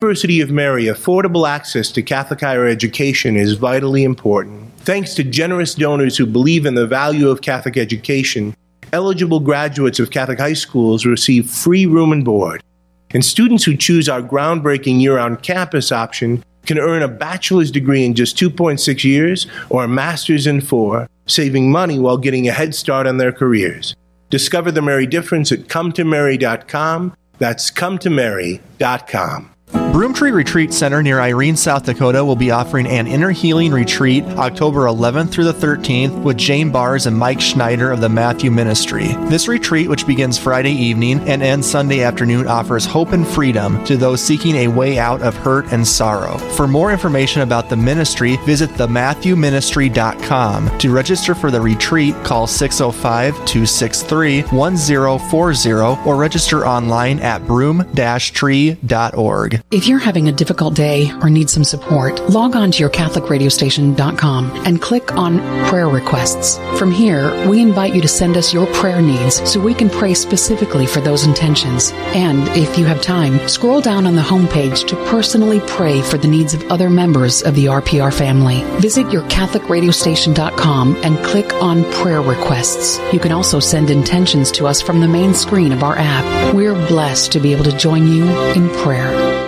University of Mary, affordable access to Catholic higher education is vitally important. Thanks to generous donors who believe in the value of Catholic education, eligible graduates of Catholic high schools receive free room and board. And students who choose our groundbreaking year on campus option can earn a bachelor's degree in just 2.6 years or a master's in four, saving money while getting a head start on their careers. Discover the Mary difference at cometomary.com. That's cometomary.com. Broomtree Retreat Center near Irene, South Dakota will be offering an inner healing retreat October 11th through the 13th with Jane Bars and Mike Schneider of the Matthew Ministry. This retreat, which begins Friday evening and ends Sunday afternoon, offers hope and freedom to those seeking a way out of hurt and sorrow. For more information about the ministry, visit thematthewministry.com. To register for the retreat, call 605 263 1040 or register online at broom-tree.org. If you're having a difficult day or need some support, log on to yourcatholicradiostation.com and click on prayer requests. From here, we invite you to send us your prayer needs so we can pray specifically for those intentions. And if you have time, scroll down on the homepage to personally pray for the needs of other members of the RPR family. Visit yourcatholicradiostation.com and click on prayer requests. You can also send intentions to us from the main screen of our app. We're blessed to be able to join you in prayer.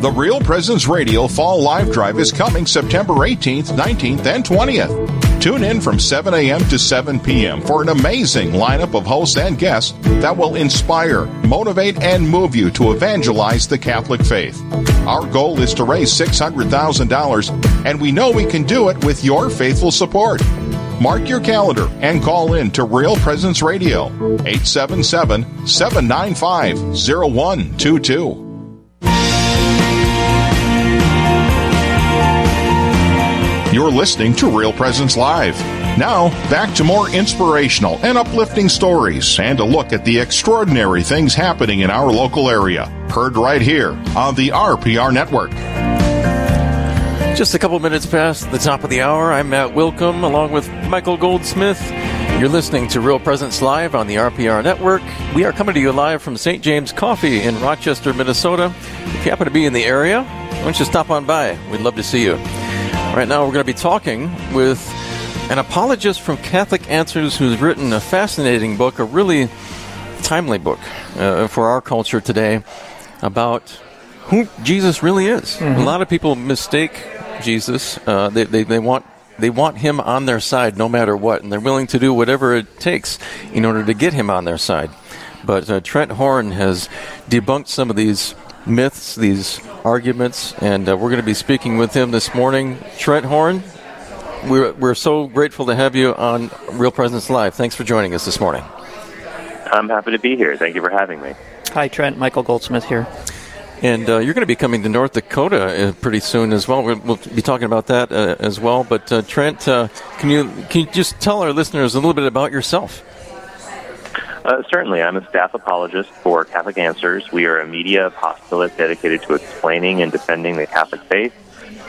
The Real Presence Radio Fall Live Drive is coming September 18th, 19th, and 20th. Tune in from 7 a.m. to 7 p.m. for an amazing lineup of hosts and guests that will inspire, motivate, and move you to evangelize the Catholic faith. Our goal is to raise $600,000, and we know we can do it with your faithful support. Mark your calendar and call in to Real Presence Radio, 877 795 0122. You're listening to Real Presence Live. Now, back to more inspirational and uplifting stories and a look at the extraordinary things happening in our local area. Heard right here on the RPR Network. Just a couple minutes past the top of the hour, I'm Matt Wilkham along with Michael Goldsmith. You're listening to Real Presence Live on the RPR Network. We are coming to you live from St. James Coffee in Rochester, Minnesota. If you happen to be in the area, why don't you stop on by? We'd love to see you. Right now, we're going to be talking with an apologist from Catholic Answers who's written a fascinating book, a really timely book uh, for our culture today about who Jesus really is. Mm-hmm. A lot of people mistake Jesus. Uh, they, they, they want they want him on their side no matter what, and they're willing to do whatever it takes in order to get him on their side. But uh, Trent Horn has debunked some of these myths, these arguments, and uh, we're going to be speaking with him this morning. Trent Horn, we're, we're so grateful to have you on Real Presence Live. Thanks for joining us this morning. I'm happy to be here. Thank you for having me. Hi, Trent. Michael Goldsmith here. And uh, you're going to be coming to North Dakota uh, pretty soon as well. We'll, we'll be talking about that uh, as well. But uh, Trent, uh, can you can you just tell our listeners a little bit about yourself? Uh, certainly, I'm a staff apologist for Catholic Answers. We are a media apostolate dedicated to explaining and defending the Catholic faith.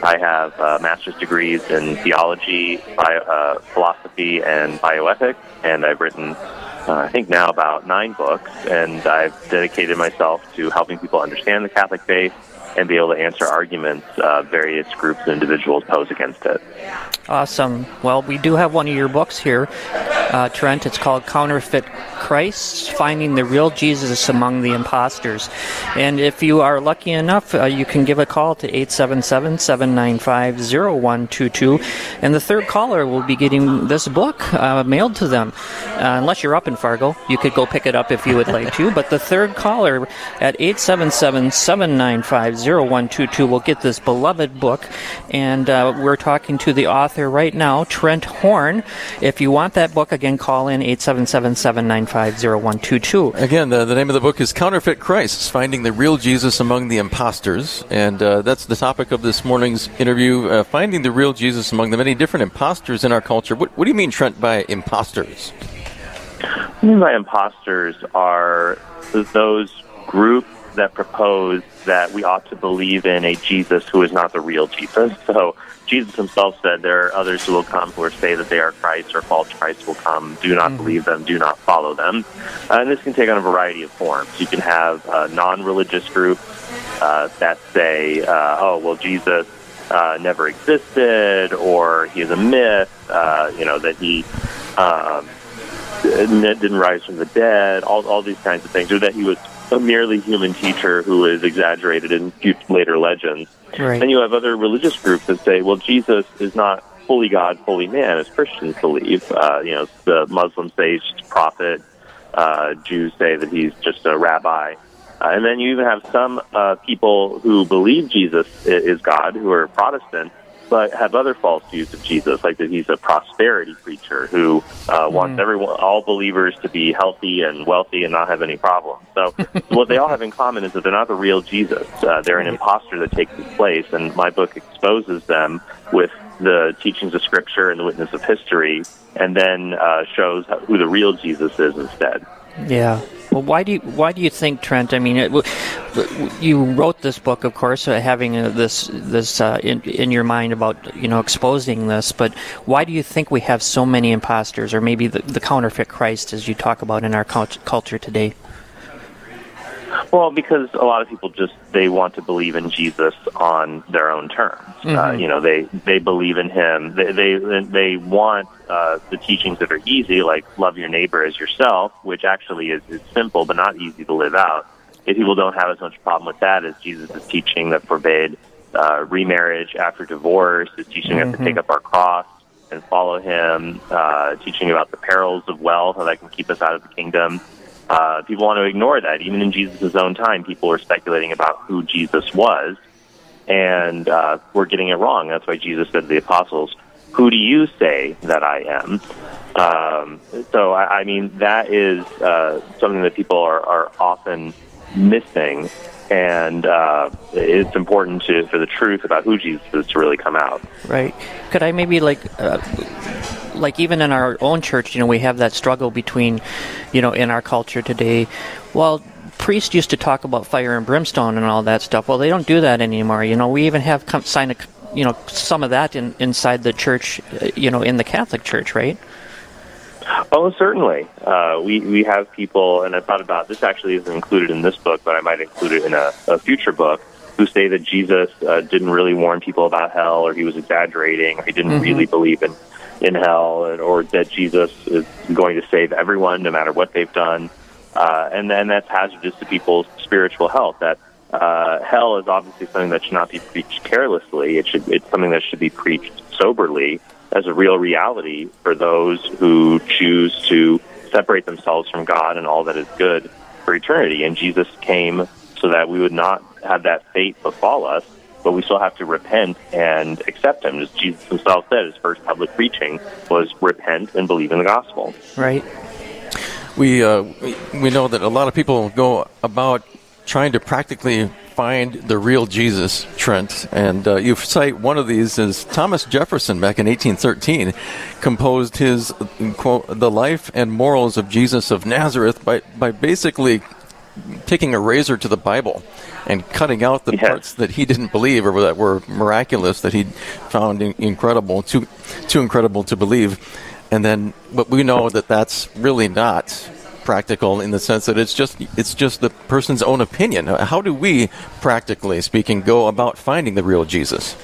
I have uh, master's degrees in theology, bio, uh, philosophy, and bioethics, and I've written, uh, I think now about nine books, and I've dedicated myself to helping people understand the Catholic faith and be able to answer arguments uh, various groups and individuals pose against it. Awesome. Well, we do have one of your books here, uh, Trent. It's called Counterfeit Christ Finding the Real Jesus Among the Imposters. And if you are lucky enough, uh, you can give a call to 877 795 0122. And the third caller will be getting this book uh, mailed to them. Uh, unless you're up in Fargo. You could go pick it up if you would like to. But the third caller at 877 795 0122 will get this beloved book. And uh, we're talking to the author right now, Trent Horn. If you want that book, again, call in 877 795 0122. Again, the, the name of the book is Counterfeit Christ Finding the Real Jesus Among the Imposters. And uh, that's the topic of this morning's interview uh, Finding the Real Jesus Among the Many Different Imposters in Our Culture. What, what do you mean, Trent, by imposters? What I mean by imposters are those groups that propose that we ought to believe in a Jesus who is not the real Jesus. So Jesus himself said there are others who will come who will say that they are Christ or false Christ will come. Do not mm-hmm. believe them. Do not follow them. Uh, and this can take on a variety of forms. You can have uh, non-religious groups uh, that say, uh, "Oh, well, Jesus uh, never existed," or he is a myth. Uh, you know that he. Um, didn't rise from the dead, all, all these kinds of things, or that he was a merely human teacher who is exaggerated in later legends. Right. And you have other religious groups that say, well, Jesus is not fully God, fully man, as Christians believe. Uh, you know, the Muslims say he's just a prophet. Uh, Jews say that he's just a rabbi. Uh, and then you even have some uh, people who believe Jesus is God, who are Protestant, but have other false views of Jesus, like that he's a prosperity preacher who uh, wants mm. everyone, all believers, to be healthy and wealthy and not have any problems. So, what they all have in common is that they're not the real Jesus. Uh, they're an impostor that takes his place, and my book exposes them with the teachings of Scripture and the witness of history, and then uh, shows who the real Jesus is instead. Yeah. Well, why do you why do you think Trent? I mean, it, you wrote this book, of course, uh, having uh, this this uh, in, in your mind about you know exposing this. But why do you think we have so many imposters, or maybe the, the counterfeit Christ, as you talk about in our cult- culture today? Well, because a lot of people just they want to believe in Jesus on their own terms. Uh, mm-hmm. Uh, you know, they they believe in him. They they they want uh, the teachings that are easy, like love your neighbor as yourself, which actually is, is simple but not easy to live out. If people don't have as much problem with that as Jesus' teaching that forbade uh, remarriage after divorce, his teaching mm-hmm. us to take up our cross and follow him, uh, teaching about the perils of wealth, how that can keep us out of the kingdom uh, people want to ignore that. Even in Jesus' own time, people were speculating about who Jesus was, and uh, we're getting it wrong. That's why Jesus said to the apostles, Who do you say that I am? Um, so, I, I mean, that is uh, something that people are, are often missing and uh, it's important to for the truth about who Jesus is to really come out. Right. Could I maybe like uh, like even in our own church, you know, we have that struggle between, you know, in our culture today. Well, priests used to talk about fire and brimstone and all that stuff. Well, they don't do that anymore. You know, we even have come, sign a, you know, some of that in, inside the church, uh, you know, in the Catholic Church, right? Oh, certainly. Uh, we we have people, and I thought about this. Actually, isn't included in this book, but I might include it in a, a future book. Who say that Jesus uh, didn't really warn people about hell, or he was exaggerating, or he didn't mm-hmm. really believe in in hell, or that Jesus is going to save everyone no matter what they've done. Uh, and then that's hazardous to people's spiritual health. That uh, hell is obviously something that should not be preached carelessly. It should it's something that should be preached soberly as a real reality for those who choose to separate themselves from God and all that is good for eternity. And Jesus came so that we would not have that fate befall us, but we still have to repent and accept him. As Jesus himself said, his first public preaching was repent and believe in the gospel. Right. We, uh, we know that a lot of people go about trying to practically find the real Jesus, Trent. And uh, you cite one of these as Thomas Jefferson back in 1813 composed his quote, The Life and Morals of Jesus of Nazareth by, by basically taking a razor to the Bible and cutting out the yes. parts that he didn't believe or that were miraculous that he found incredible, too too incredible to believe. And then, but we know that that's really not practical in the sense that it's just it's just the person's own opinion. How do we, practically speaking, go about finding the real Jesus?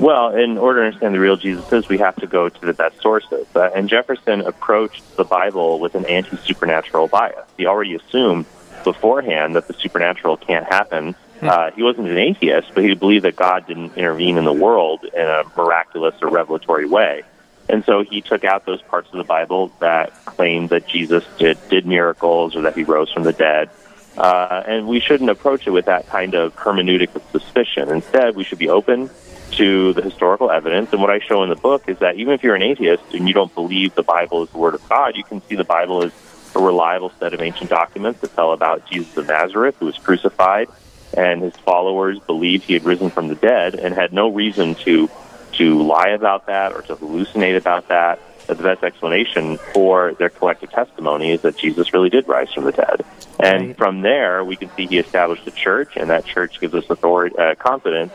Well, in order to understand the real Jesus is, we have to go to the best sources. Uh, and Jefferson approached the Bible with an anti supernatural bias. He already assumed beforehand that the supernatural can't happen. Hmm. Uh, he wasn't an atheist, but he believed that God didn't intervene in the world in a miraculous or revelatory way. And so he took out those parts of the Bible that claimed that Jesus did, did miracles or that he rose from the dead. Uh, and we shouldn't approach it with that kind of hermeneutic of suspicion. Instead, we should be open to the historical evidence. And what I show in the book is that even if you're an atheist and you don't believe the Bible is the Word of God, you can see the Bible as a reliable set of ancient documents that tell about Jesus of Nazareth, who was crucified, and his followers believed he had risen from the dead and had no reason to to lie about that or to hallucinate about that. The best explanation for their collective testimony is that Jesus really did rise from the dead. And Right. from there, we can see he established a church, and that church gives us authority, uh, confidence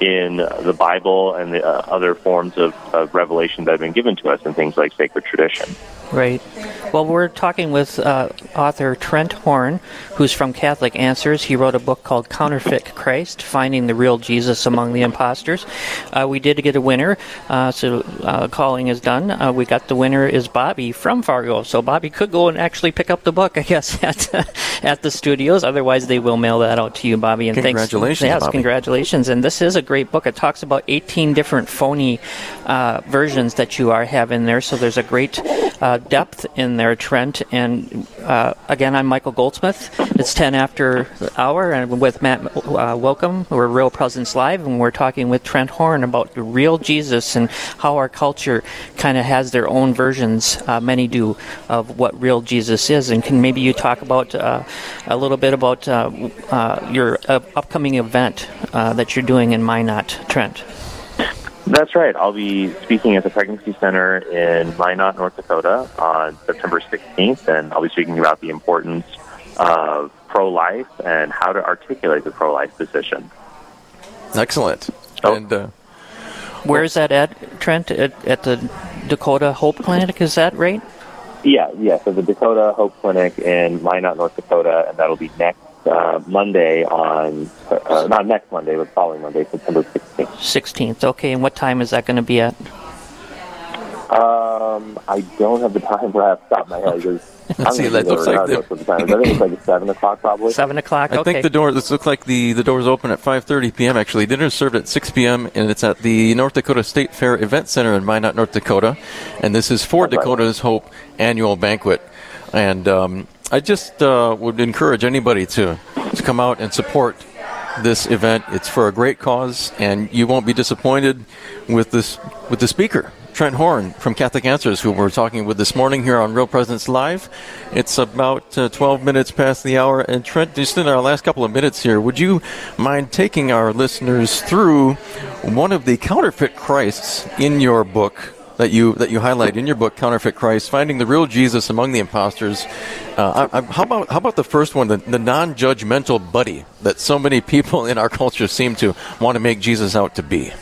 in the Bible and the uh, other forms of, of revelation that have been given to us in things like sacred tradition. Right. Well, we're talking with uh, author Trent Horn, who's from Catholic Answers. He wrote a book called Counterfeit Christ Finding the Real Jesus Among the Imposters. Uh, we did get a winner, uh, so uh, calling is done. Uh, we got the winner is Bobby from Fargo. So Bobby could go and actually pick up the book, I guess, at, at the studios. Otherwise, they will mail that out to you, Bobby. And Congratulations, thanks. Yes, Bobby. congratulations. And this is a great book. It talks about 18 different phony uh, versions that you are have in there. So there's a great uh, depth in there, Trent. And uh, again, I'm Michael Goldsmith. It's 10 after the hour, and with Matt uh, Welcome, we're Real Presence Live, and we're talking with Trent Horn about the real Jesus and how our culture kind of has their own versions, uh, many do, of what real Jesus is. And can maybe you talk about uh, a little bit about uh, your upcoming event that you're doing in Minot, Trent? That's right. I'll be speaking at the Pregnancy Center in Minot, North Dakota on September 16th, and I'll be speaking about the importance of pro life and how to articulate the pro life position. Excellent. Oh. And uh, Where is that at, Trent? At, at the Dakota Hope Clinic, is that right? Yeah, yeah. So the Dakota Hope Clinic in Minot, North Dakota, and that'll be next uh, Monday on, uh, not next Monday, but following Monday, September 16th. 16th. Okay, and what time is that going to be at? Um, I don't have the time right off the top of my head because I'm See, gonna that looks like the- the time. I think it's like 7 o'clock probably. 7 o'clock? I think the door. This looks like the the doors open at 5:30 p.m. Actually, dinner is served at 6 p.m. and it's at the North Dakota State Fair Event Center in Minot, North Dakota, and this is for That's right. Dakota's Hope annual banquet. And um, I just uh, would encourage anybody to to come out and support this event. It's for a great cause, and you won't be disappointed with this with the speaker. Trent Horn from Catholic Answers, who we're talking with this morning here on Real Presence Live. It's about uh, 12 minutes past the hour. And Trent, just in our last couple of minutes here, would you mind taking our listeners through one of the counterfeit Christs in your book? That you that you highlight in your book, Counterfeit Christ, finding the real Jesus among the imposters. Uh, I, I, how about how about the first one, the, the non-judgmental buddy that so many people in our culture seem to want to make Jesus out to be?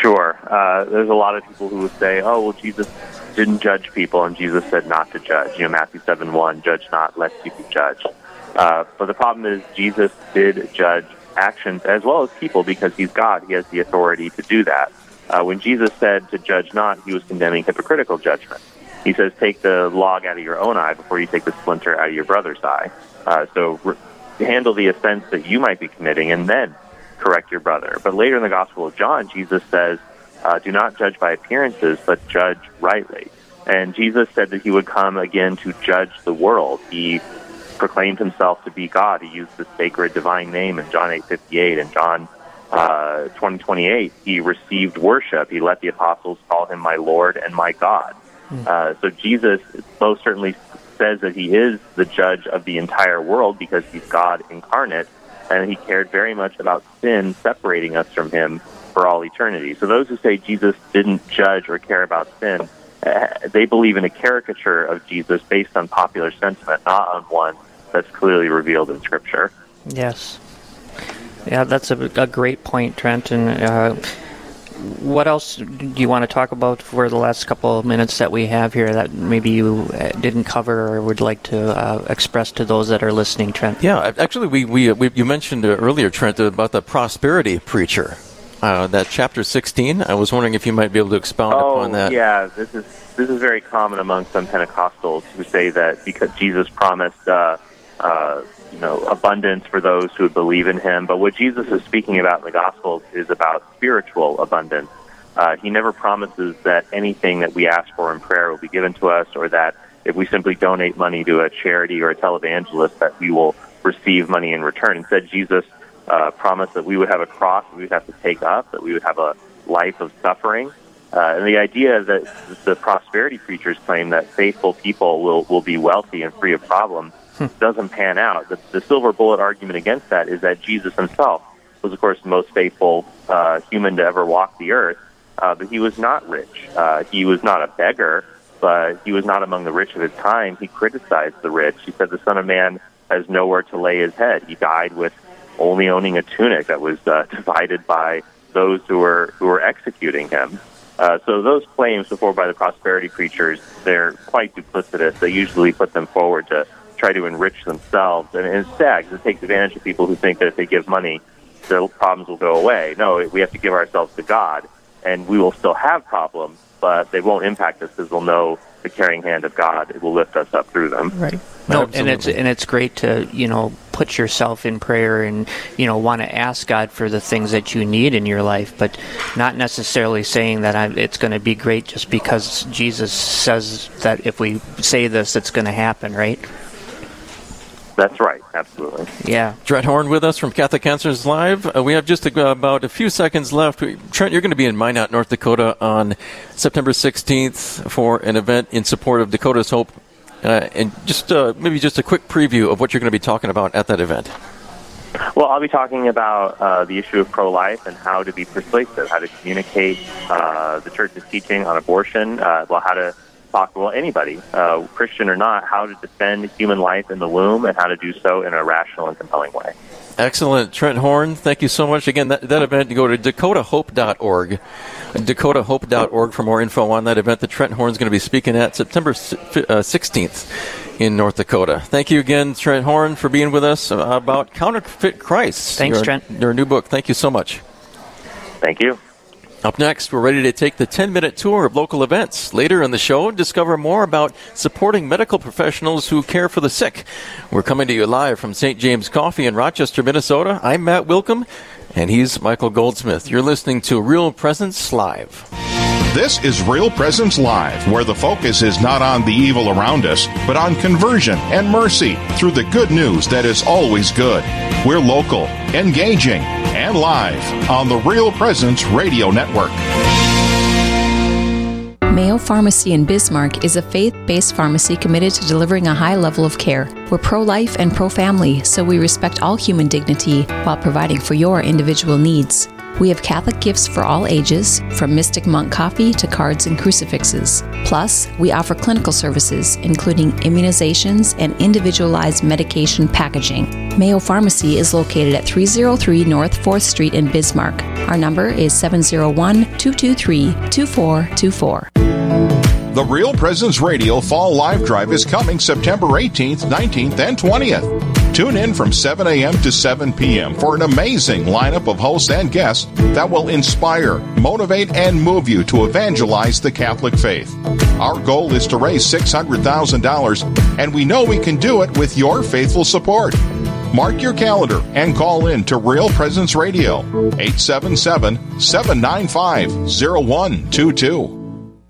Sure. Uh, there's a lot of people who would say, oh, well, Jesus didn't judge people, and Jesus said not to judge. You know, Matthew 7 1, judge not, lest you be judged. Uh, but the problem is, Jesus did judge actions as well as people because he's God. He has the authority to do that. Uh, when Jesus said to judge not, he was condemning hypocritical judgment. He says, take the log out of your own eye before you take the splinter out of your brother's eye. Uh, so re- handle the offense that you might be committing and then correct your brother. But later in the Gospel of John, Jesus says, uh, do not judge by appearances, but judge rightly. And Jesus said that he would come again to judge the world. He proclaimed himself to be God. He used the sacred divine name in John 8:58 and John uh, 20:28. He received worship. He let the apostles call him my Lord and my God. Uh, so Jesus most certainly says that he is the judge of the entire world because he's God incarnate, and he cared very much about sin separating us from him for all eternity. So those who say Jesus didn't judge or care about sin, uh, they believe in a caricature of Jesus based on popular sentiment, not on one that's clearly revealed in Scripture. Yes. Yeah, that's a, a great point, Trent. And uh, what else do you want to talk about for the last couple of minutes that we have here that maybe you uh, didn't cover or would like to uh, express to those that are listening, Trent? Yeah, actually, we, we, we you mentioned uh, earlier, Trent, about the prosperity preacher. Uh, that chapter 16. I was wondering if you might be able to expound Oh, upon that. yeah, this is this is very common among some Pentecostals who say that because Jesus promised, uh, uh, you know, abundance for those who believe in Him. But what Jesus is speaking about in the Gospels is about spiritual abundance. Uh, he never promises that anything that we ask for in prayer will be given to us, or that if we simply donate money to a charity or a televangelist, that we will receive money in return. Instead, Jesus uh, promised that we would have a cross that we would have to take up, that we would have a life of suffering. Uh, and the idea that the prosperity preachers claim that faithful people will, will be wealthy and free of problems hmm. doesn't pan out. The, the silver bullet argument against that is that Jesus himself was, of course, the most faithful uh, human to ever walk the earth, uh, but he was not rich. Uh, he was not a beggar, but he was not among the rich of his time. He criticized the rich. He said the Son of Man has nowhere to lay his head. He died with only owning a tunic that was uh, divided by those who were who were executing him. Uh, so those claims before by the prosperity preachers, they're quite duplicitous. They usually put them forward to try to enrich themselves, and it's sad it takes advantage of people who think that if they give money, their problems will go away. No, we have to give ourselves to God, and we will still have problems, but they won't impact us because we'll know the caring hand of God. It will lift us up through them. Right. No, Absolutely. and it's and it's great to you know put yourself in prayer and you know want to ask God for the things that you need in your life, but not necessarily saying that I'm, it's going to be great just because Jesus says that if we say this, it's going to happen, right? That's right, absolutely. Yeah. Trent Horn with us from Catholic Answers Live. Uh, we have just a, uh, about a few seconds left. Trent, you're going to be in Minot, North Dakota on September 16th for an event in support of Dakota's Hope. Uh, and just uh, maybe just a quick preview of what you're going to be talking about at that event. Well, I'll be talking about uh, the issue of pro life and how to be persuasive, how to communicate uh, the church's teaching on abortion, well, how to possible, anybody, uh, Christian or not, how to defend human life in the womb and how to do so in a rational and compelling way. Excellent. Trent Horn, thank you so much. Again, that, that event, go to dakotahope.org, dakotahope.org for more info on that event that Trent Horn is going to be speaking at September 16th uh, in North Dakota. Thank you again, Trent Horn, for being with us about Counterfeit Christ. Thanks, your, Trent. Your new book. Thank you so much. Thank you. Up next, we're ready to take the 10 minute tour of local events. Later in the show, discover more about supporting medical professionals who care for the sick. We're coming to you live from St. James Coffee in Rochester, Minnesota. I'm Matt Wilkham, and he's Michael Goldsmith. You're listening to Real Presence Live. This is Real Presence Live, where the focus is not on the evil around us, but on conversion and mercy through the good news that is always good. We're local, engaging, and live on the Real Presence Radio Network. Mayo Pharmacy in Bismarck is a faith based pharmacy committed to delivering a high level of care. We're pro life and pro family, so we respect all human dignity while providing for your individual needs. We have Catholic gifts for all ages, from Mystic Monk coffee to cards and crucifixes. Plus, we offer clinical services, including immunizations and individualized medication packaging. Mayo Pharmacy is located at 303 North 4th Street in Bismarck. Our number is 701 223 2424. The Real Presence Radio Fall Live Drive is coming September 18th, 19th, and 20th. Tune in from 7 a.m. to 7 p.m. for an amazing lineup of hosts and guests that will inspire, motivate, and move you to evangelize the Catholic faith. Our goal is to raise $600,000, and we know we can do it with your faithful support. Mark your calendar and call in to Real Presence Radio, 877 795 0122.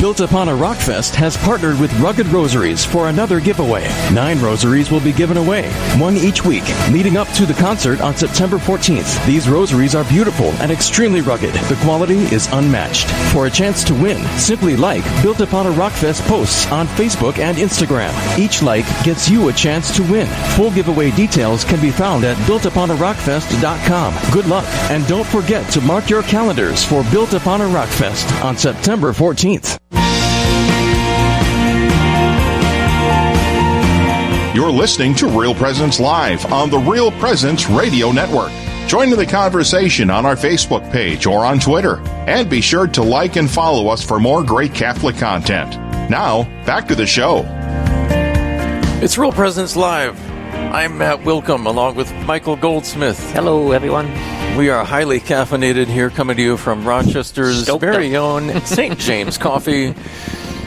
Built Upon a Rock Fest has partnered with Rugged Rosaries for another giveaway. Nine rosaries will be given away, one each week, leading up to the concert on September 14th. These rosaries are beautiful and extremely rugged. The quality is unmatched. For a chance to win, simply like Built Upon a Rock Fest posts on Facebook and Instagram. Each like gets you a chance to win. Full giveaway details can be found at builtuponarockfest.com. Good luck, and don't forget to mark your calendars for Built Upon a Rock Fest on September 14th. You're listening to Real Presence Live on the Real Presence Radio Network. Join in the conversation on our Facebook page or on Twitter. And be sure to like and follow us for more great Catholic content. Now, back to the show. It's Real Presence Live. I'm Matt Wilkham along with Michael Goldsmith. Hello, everyone. We are highly caffeinated here, coming to you from Rochester's Stoked very up. own St. James Coffee.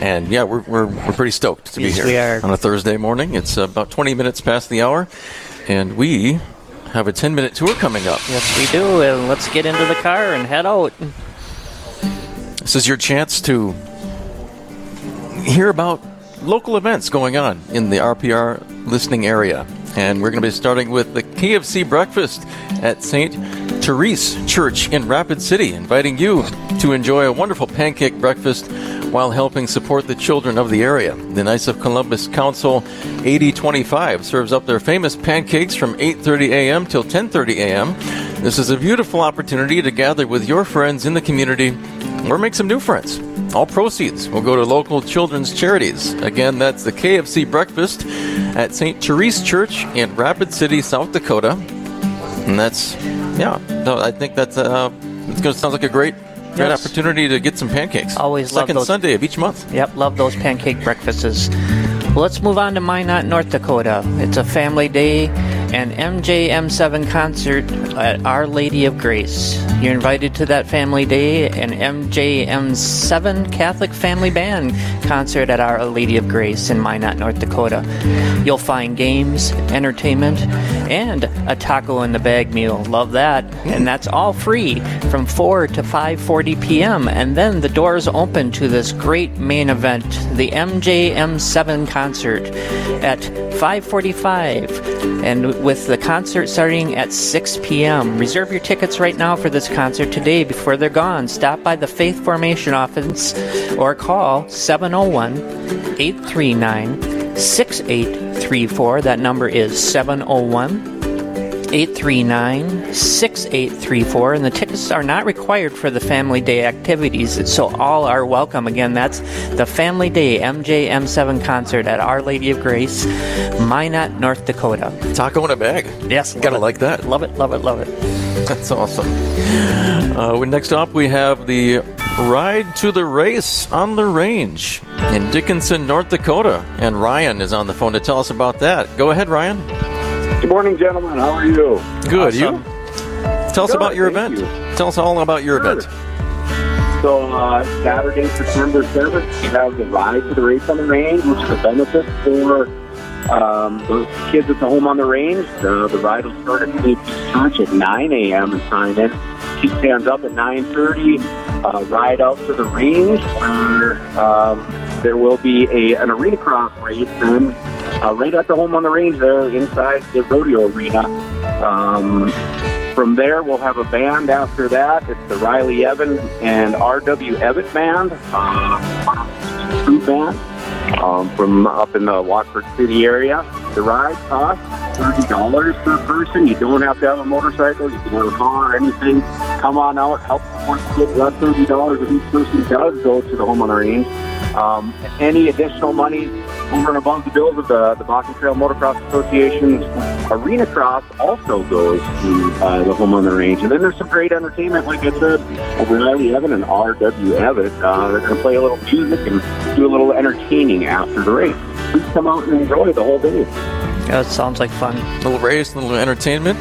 And yeah, we're, we're, we're pretty stoked to be here on a Thursday morning. It's about 20 minutes past the hour, and we have a 10 minute tour coming up. Yes, we do. And let's get into the car and head out. This is your chance to hear about local events going on in the RPR listening area. And we're going to be starting with the K of C breakfast at St. Therese Church in Rapid City, inviting you to enjoy a wonderful pancake breakfast while helping support the children of the area. The Knights of Columbus Council 8025 serves up their famous pancakes from 8:30 a.m. till 10:30 a.m. This is a beautiful opportunity to gather with your friends in the community or make some new friends. All proceeds will go to local children's charities. Again, that's the K of C breakfast at St. Therese Church in Rapid City, South Dakota. And that's, yeah, no, I think that's, uh, it's going to sound like a great, great Yes. opportunity to get some pancakes. Always love Second those- Sunday of each month. Yep, love those pancake breakfasts. Well, let's move on to Minot, North Dakota. It's a family day and MJM7 concert at Our Lady of Grace. You're invited to that family day an MJM7 Catholic Family Band concert at Our Lady of Grace in Minot, North Dakota. You'll find games, entertainment, and a taco in the bag meal. Love that. And that's all free from 4 to 5:40 p.m. And then the doors open to this great main event, the MJM7 concert at 5:45 and with the concert starting at 6 p.m. Reserve your tickets right now for this concert today before they're gone. Stop by the Faith Formation office or call 701 839 6834. That number is 701 839 6834. And the tickets are not required for the Family Day activities, so all are welcome. Again, that's the Family Day MJM7 concert at Our Lady of Grace, Minot, North Dakota. Taco in a bag. Yes, Gotta it. like that. Love it, love it, love it. That's awesome. Uh, next up, we have the Ride to the Race on the Range in Dickinson, North Dakota. And Ryan is on the phone to tell us about that. Go ahead, Ryan. Good morning, gentlemen. How are you? Good. Awesome. You? Tell us Good, about your event. you. Tell us all about your Sure. event. So, uh, Saturday, September 7th, we have the Ride to the Race on the Range, which is a benefit for um, those kids at the home on the range. Uh, the ride will start at St. Church at 9 a.m. and sign in. She stands up at 9.30, uh, ride out to the range where um, there will be a, an arena cross race then uh, right at the home on the range there inside the rodeo arena. Um, from there, we'll have a band after that. It's the Riley Evan and R.W. Evitt Band, uh, fruit band um, from up in the Watford City area. The ride costs $30 per person. You don't have to have a motorcycle. You can have a car or anything. Come on out, help support the. That $30 if each person does go to the home on the range. Um, any additional money over and above the bills of the, the Bakken Trail Motocross Association's Arena Cross also goes to uh, the home on the range. And then there's some great entertainment, like I said, over at Riley Evan and R.W. Evitt. Uh, they're going to play a little music and do a little entertaining after the race. Please come out and enjoy the whole day. Yeah, it sounds like fun. A little race, a little entertainment.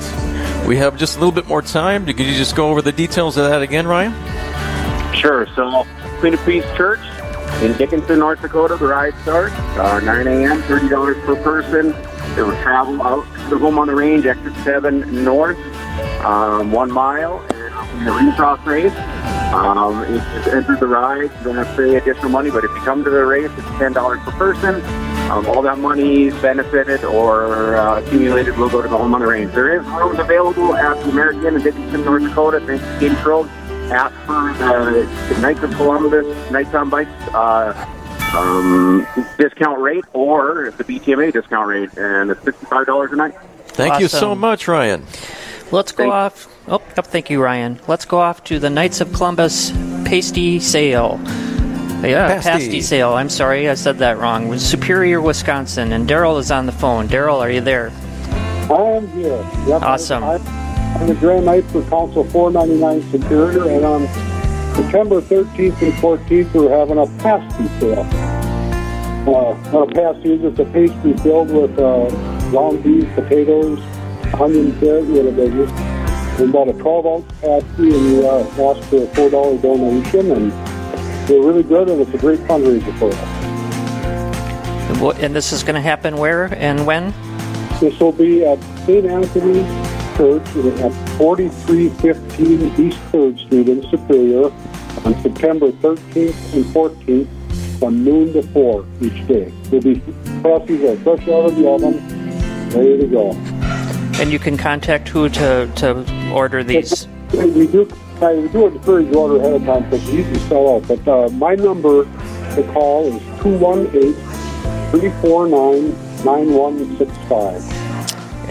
We have just a little bit more time. Could you just go over the details of that again, Ryan? Sure. So, Queen of Peace Church in Dickinson, North Dakota, the ride starts uh, 9 a.m., $30 per person. It will travel out to the home on the range, exit 7 north, um, one mile, and the Arena Cross race. Um, if you enter the ride, you don't have to pay additional money, but if you come to the race, it's $10 per person. Um, all that money benefited or uh, accumulated will go to the home on the range. There is rooms available at the AmericInn in Dickinson, North Dakota, thanks to Katie Road. Ask for the, the Knights of Columbus, Knights on Bikes uh, um, discount rate or the BTMA discount rate, and it's $65 a night. Thank you so much, Ryan. Let's go off. Oh, yep, thank you, Ryan. Let's go off to the Knights of Columbus pasty sale. Yeah, Pasty. pasty sale. I'm sorry, I said that wrong. It was Superior, Wisconsin, and Daryl is on the phone. Daryl, are you there? I am here. Yep, Awesome. I, I'm the Grand Knight for Council 499 Superior, and on September 13th and 14th, we're having a pasty sale. Uh, not a pasty, is it's a pastry filled with uh, ground beef, potatoes, onion, carrot, whatever. And about a 12 ounce pasty, and we uh, ask for a $4 donation, and they're really good, and it's a great fundraiser for us. And And this is going to happen where and when? This will be at St. Anthony Church at 4315 East 3rd Street in Superior on September 13th and 14th from noon to 4 each day. There'll be that are fresh out of the oven, ready to go. And you can contact who to, to order these. We do, I, we do encourage you order ahead of time because we usually sell out. But uh, my number to call is 218 349 9165.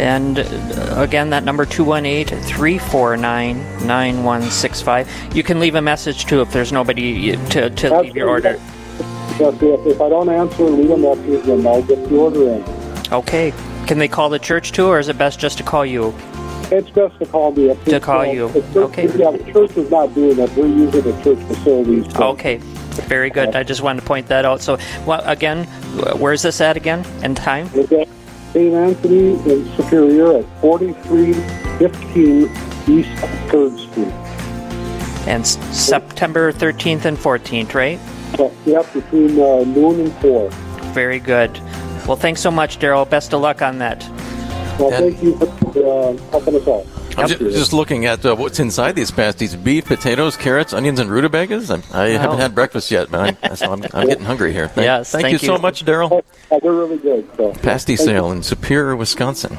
And uh, again, that number 218 349 9165. You can leave a message too if there's nobody to, to leave your order. If, if, if I don't answer, leave a message and I'll get the order in. Okay. Can they call the church too, or is it best just to call you? It's best to call me. To call uh, you. church- Okay. Yeah, the church is not doing that. We're using the church facilities. so- Okay. Very good. I just wanted to point that out. So, well, again, where's this at again and time? At St. Anthony in Superior at 4315 East 3rd Street. And s- September 13th and 14th, right? So, yep, between uh, noon and 4. Very good. Well, thanks so much, Daryl. Best of luck on that. Well, thank you for uh, helping us out. I'm ju- just looking at uh, what's inside these pasties: beef, potatoes, carrots, onions, and rutabagas. I'm, I Wow. haven't had breakfast yet, but I'm, so I'm, I'm getting hungry here. Thank, Yes, thank, thank you so much, Daryl. Uh, they're really good. So. Pasty Thank sale in Superior, Wisconsin.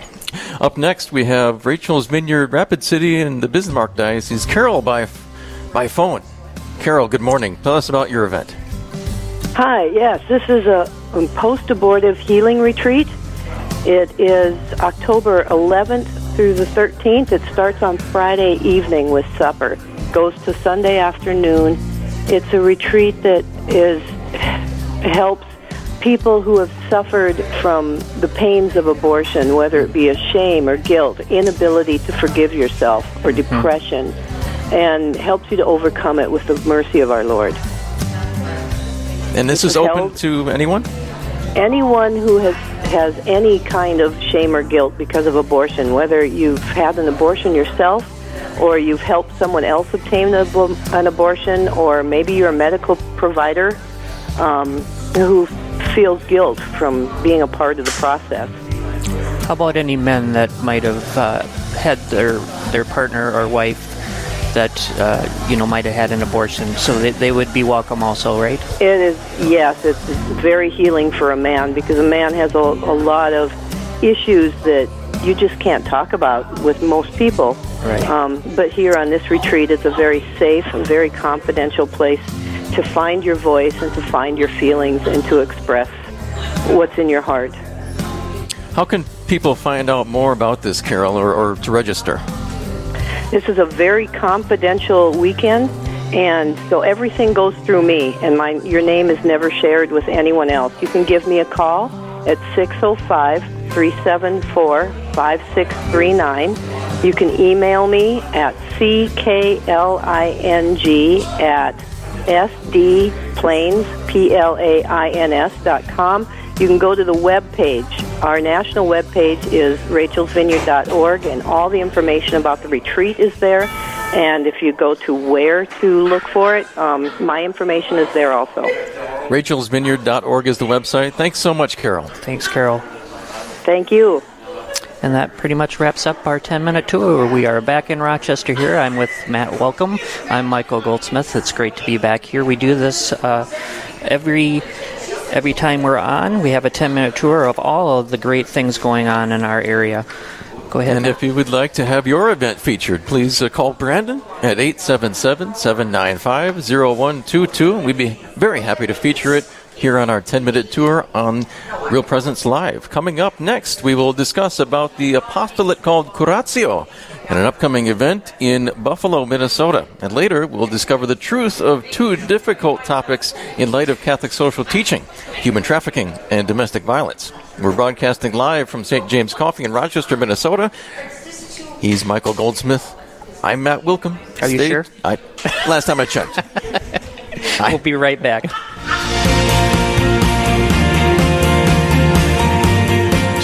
Up next, we have Rachel's Vineyard, Rapid City, and the Bismarck Diocese. Carol by by phone. Carol, good morning. Tell us about your event. Hi, yes, this is a post abortive healing retreat. It is October 11th through the 13th. It starts on Friday evening with supper, goes to Sunday afternoon. It's a retreat that is helps people who have suffered from the pains of abortion, whether it be a shame or guilt, inability to forgive yourself, or depression, and helps you to overcome it with the mercy of our Lord. And this is open to anyone? anyone who has has any kind of shame or guilt because of abortion, whether you've had an abortion yourself or you've helped someone else obtain an, an abortion, or maybe you're a medical provider um, who feels guilt from being a part of the process. How about any men that might have uh, had their their partner or wife that uh, you know might have had an abortion, so they, they would be welcome also, right? It is, yes, it's very healing for a man because a man has a, a lot of issues that you just can't talk about with most people. Right. Um, but here on this retreat, it's a very safe and very confidential place to find your voice and to find your feelings and to express what's in your heart. How can people find out more about this, Carol, or, or to register? This is a very confidential weekend, and so everything goes through me, and my your name is never shared with anyone else. You can give me a call at 605 374 5639. You can email me at ckling at sdplains, P-L-A-I-N-S dot com. You can go to the web page. Our national web page is rachelsvineyard.org, and all the information about the retreat is there. And if you go to where to look for it, um, my information is there also. Rachel'sVineyard.org is the website. Thanks so much, Carol. Thanks, Carol. Thank you. And that pretty much wraps up our 10 minute tour. We are back in Rochester here. I'm with Matt Welcome. I'm Michael Goldsmith. It's great to be back here. We do this uh, every every time we're on. We have a 10 minute tour of all of the great things going on in our area. Go ahead. And Matt. if you would like to have your event featured, please uh, call Brandon at 877 795 0122. We'd be very happy to feature it here on our 10 minute tour on Real Presence Live. Coming up next, we will discuss about the apostolate called Curatio and an upcoming event in Buffalo, Minnesota. And later, we'll discover the truth of two difficult topics in light of Catholic social teaching human trafficking and domestic violence. We're broadcasting live from St. James Coffee in Rochester, Minnesota. He's Michael Goldsmith. I'm Matt Wilkham. Are you Stay- sure? I, last time I checked. we'll be right back.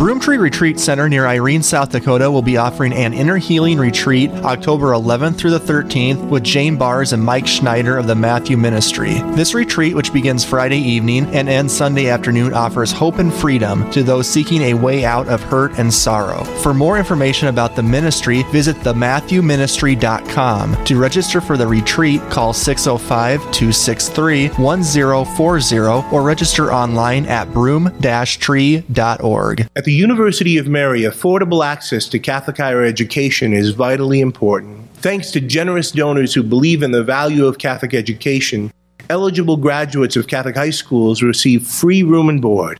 Broomtree Retreat Center near Irene, South Dakota will be offering an inner healing retreat October 11th through the 13th with Jane Bars and Mike Schneider of the Matthew Ministry. This retreat, which begins Friday evening and ends Sunday afternoon, offers hope and freedom to those seeking a way out of hurt and sorrow. For more information about the ministry, visit thematthewministry.com. To register for the retreat, call 605 263 1040 or register online at broom-tree.org. At the University of Mary, affordable access to Catholic higher education is vitally important. Thanks to generous donors who believe in the value of Catholic education, eligible graduates of Catholic high schools receive free room and board.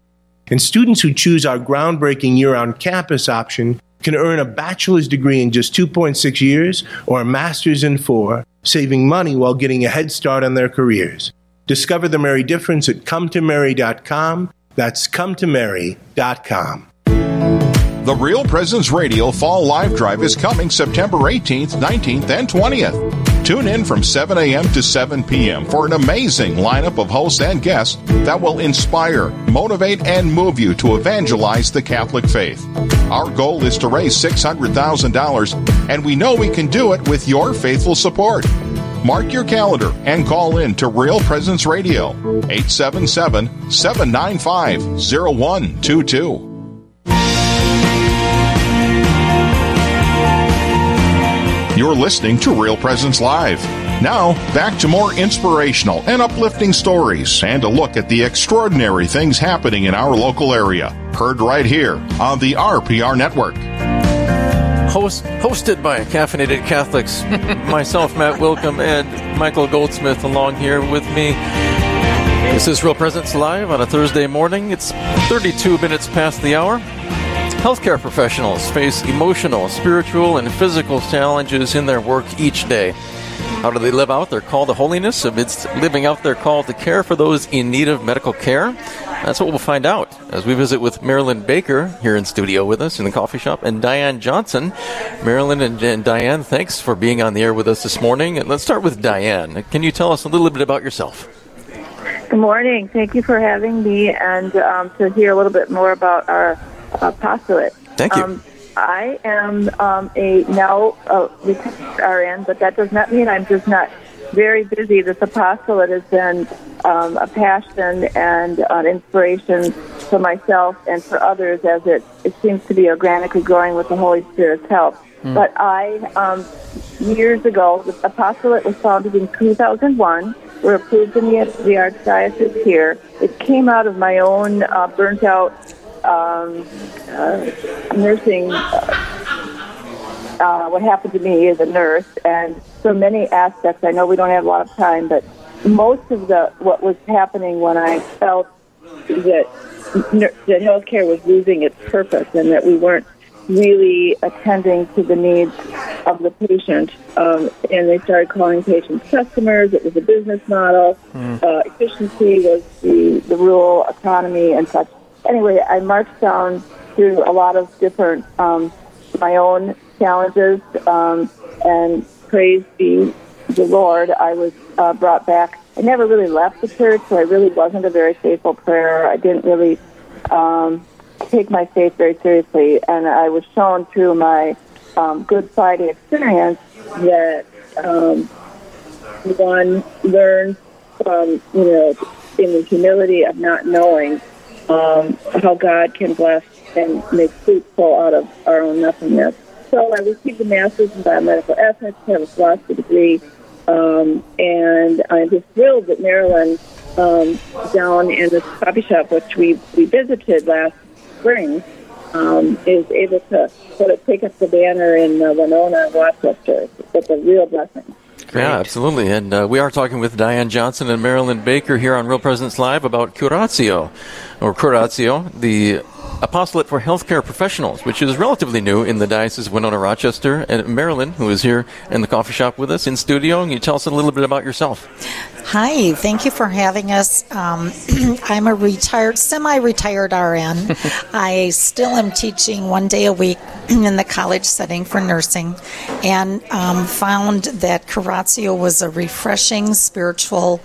And students who choose our groundbreaking year round campus option can earn a bachelor's degree in just 2.6 years or a master's in four, saving money while getting a head start on their careers. Discover the Mary difference at cometomary.com. That's cometomary.com. The Real Presence Radio Fall Live Drive is coming September 18th, 19th, and 20th. Tune in from 7 a.m. to 7 p.m. for an amazing lineup of hosts and guests that will inspire, motivate, and move you to evangelize the Catholic faith. Our goal is to raise $600,000, and we know we can do it with your faithful support. Mark your calendar and call in to Real Presence Radio, 877 795 0122. You're listening to Real Presence Live. Now, back to more inspirational and uplifting stories and a look at the extraordinary things happening in our local area. Heard right here on the RPR Network. Host, hosted by Caffeinated Catholics, myself, Matt Willkom, and Michael Goldsmith along here with me. This is Real Presence Live on a Thursday morning. It's 32 minutes past the hour. Healthcare professionals face emotional, spiritual, and physical challenges in their work each day. How do they live out their call to holiness amidst living out their call to care for those in need of medical care? That's what we'll find out as we visit with Marilyn Baker here in studio with us in the coffee shop and Diane Johnson. Marilyn and, and Diane, thanks for being on the air with us this morning. And let's start with Diane. Can you tell us a little bit about yourself? Good morning. Thank you for having me and um, to hear a little bit more about our apostolate. Thank you. Um, I am um, a now uh, RN, but that does not mean I'm just not very busy. This apostolate has been um, a passion and an inspiration for myself and for others as it, it seems to be organically growing with the Holy Spirit's help. Mm. But I, um, years ago, the apostolate was founded in 2001. We're approved in the, the Archdiocese here. It came out of my own uh, burnt out um, uh, nursing. Uh, what happened to me as a nurse, and so many aspects. I know we don't have a lot of time, but most of the what was happening when I felt that that healthcare was losing its purpose and that we weren't really attending to the needs of the patient. Um, and they started calling patients customers. It was a business model. Mm. Uh, efficiency was the, the rule, economy, and such. Anyway, I marched down through a lot of different, um, my own challenges, um, and praise be the Lord, I was uh, brought back. I never really left the church, so I really wasn't a very faithful prayer. I didn't really um, take my faith very seriously, and I was shown through my um, Good Friday experience that um, one learns from, you know, in the humility of not knowing um, how God can bless and make fruitful out of our own nothingness. So I received a master's in biomedical ethics, have a philosophy degree, um, and I'm just thrilled that Marilyn, um, down in this coffee shop, which we, we visited last spring, um, is able to sort of take up the banner in uh, Winona and Rochester. It's a real blessing. Yeah, absolutely. And uh, we are talking with Diane Johnson and Marilyn Baker here on Real Presence Live about Curatio, or Curatio, the apostolate for healthcare professionals, which is relatively new in the Diocese of Winona Rochester. And Marilyn, who is here in the coffee shop with us in studio, can you tell us a little bit about yourself? Hi, thank you for having us. Um, I'm a retired, semi retired RN. I still am teaching one day a week in the college setting for nursing and um, found that Curatio was a refreshing spiritual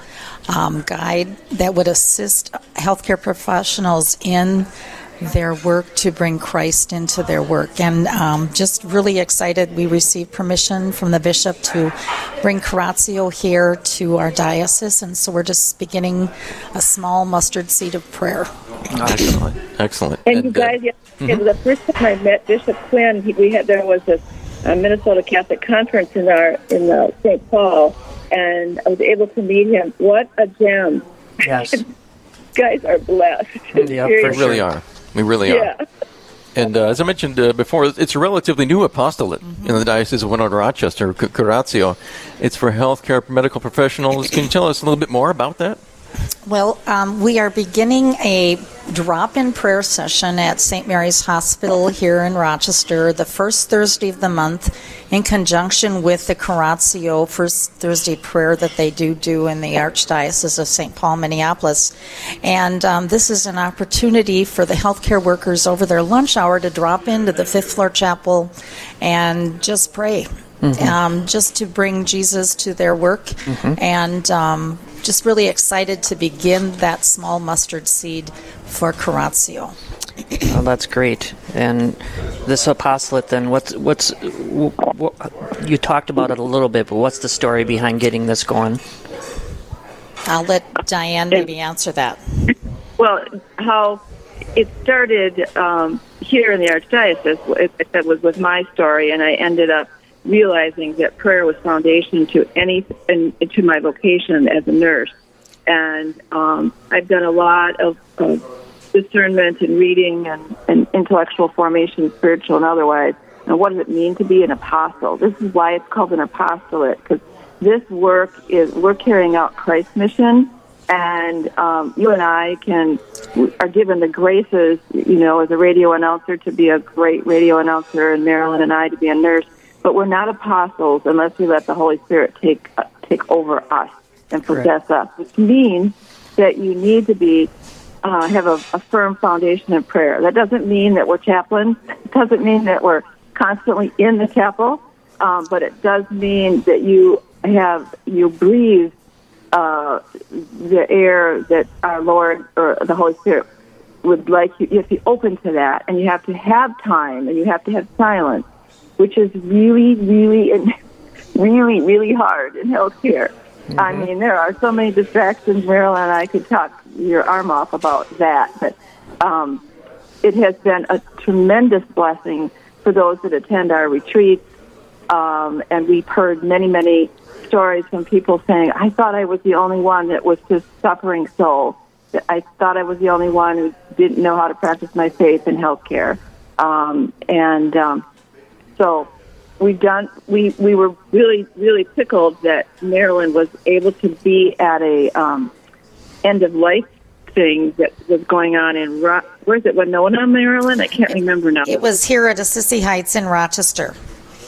um, guide that would assist healthcare professionals in their work to bring Christ into their work. And um, just really excited. We received permission from the bishop to bring Curatio here to our diocese, and so we're just beginning a small mustard seed of prayer. Excellent. Excellent. And, you guys, yeah, yeah, the first time I met Bishop Quinn, he, we had there was a, a Minnesota Catholic conference in our in uh, St. Paul, and I was able to meet him. What a gem! Yes. guys are blessed. we really are. We really Yeah. are. And uh, as I mentioned uh, before, it's a relatively new apostolate in the Diocese of Winona Rochester, C- Curatio. It's for healthcare medical professionals. Can you tell us a little bit more about that? Well, um, we are beginning a drop in prayer session at St. Mary's Hospital here in Rochester the first Thursday of the month in conjunction with the Curatio First Thursday prayer that they do do in the Archdiocese of St. Paul, Minneapolis. And um, this is an opportunity for the healthcare workers over their lunch hour to drop into the fifth floor chapel and just pray. Mhm. Um, just to bring Jesus to their work Mhm. and um, just really excited to begin that small mustard seed for Curatio. Oh, that's great. And this apostolate, then, what's what's what, you talked about it a little bit, but what's the story behind getting this going? I'll let Diane maybe answer that. Well, how it started um, here in the Archdiocese, it, it was with my story, and I ended up realizing that prayer was foundation to any and to my vocation as a nurse. And um, I've done a lot of, of discernment and reading and, and intellectual formation, spiritual and otherwise. And what does it mean to be an apostle? This is why it's called an apostolate, because this work is we're carrying out Christ's mission, and um, you and I can are given the graces, you know, as a radio announcer to be a great radio announcer, and Marilyn and I to be a nurse. But we're not apostles unless we let the Holy Spirit take uh, take over us and possess us, which means that you need to be uh, have a, a firm foundation in prayer. That doesn't mean that we're chaplains. It doesn't mean that we're constantly in the chapel, um, but it does mean that you have you breathe uh, the air that our Lord or the Holy Spirit would like you. You have to be open to that, and you have to have time, and you have to have silence, which is really, really, really, really hard in healthcare. I mean, there are so many distractions. Marilyn and I could talk your arm off about that, but um, it has been a tremendous blessing for those that attend our retreats. Um, and we've heard many, many stories from people saying, I thought I was the only one that was just suffering so. I thought I was the only one who didn't know how to practice my faith in healthcare. Um, and um, so we've done, we, we were really, really tickled that Marilyn was able to be at a um, end of life thing that was going on in Ro- where's it Winona, Marilyn? I can't remember now. It was here at Assisi Heights in Rochester.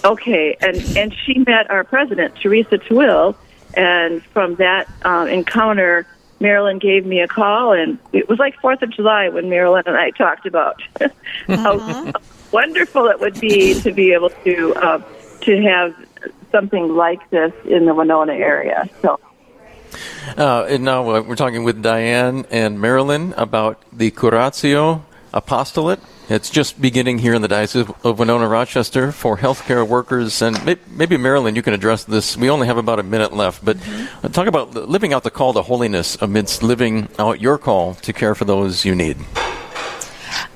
Okay, and and she met our president, Teresa Twill, and from that um, encounter, Marilyn gave me a call, and it was like Fourth of July when Marilyn and I talked about how wonderful it would be to be able to uh, to have something like this in the Winona area. So. Uh, and now uh, we're talking with Diane and Marilyn about the Curatio Apostolate. It's just beginning here in the Diocese of Winona Rochester for healthcare workers. And maybe, maybe Marilyn, you can address this. We only have about a minute left, but Mm-hmm. talk about living out the call to holiness amidst living out your call to care for those you need.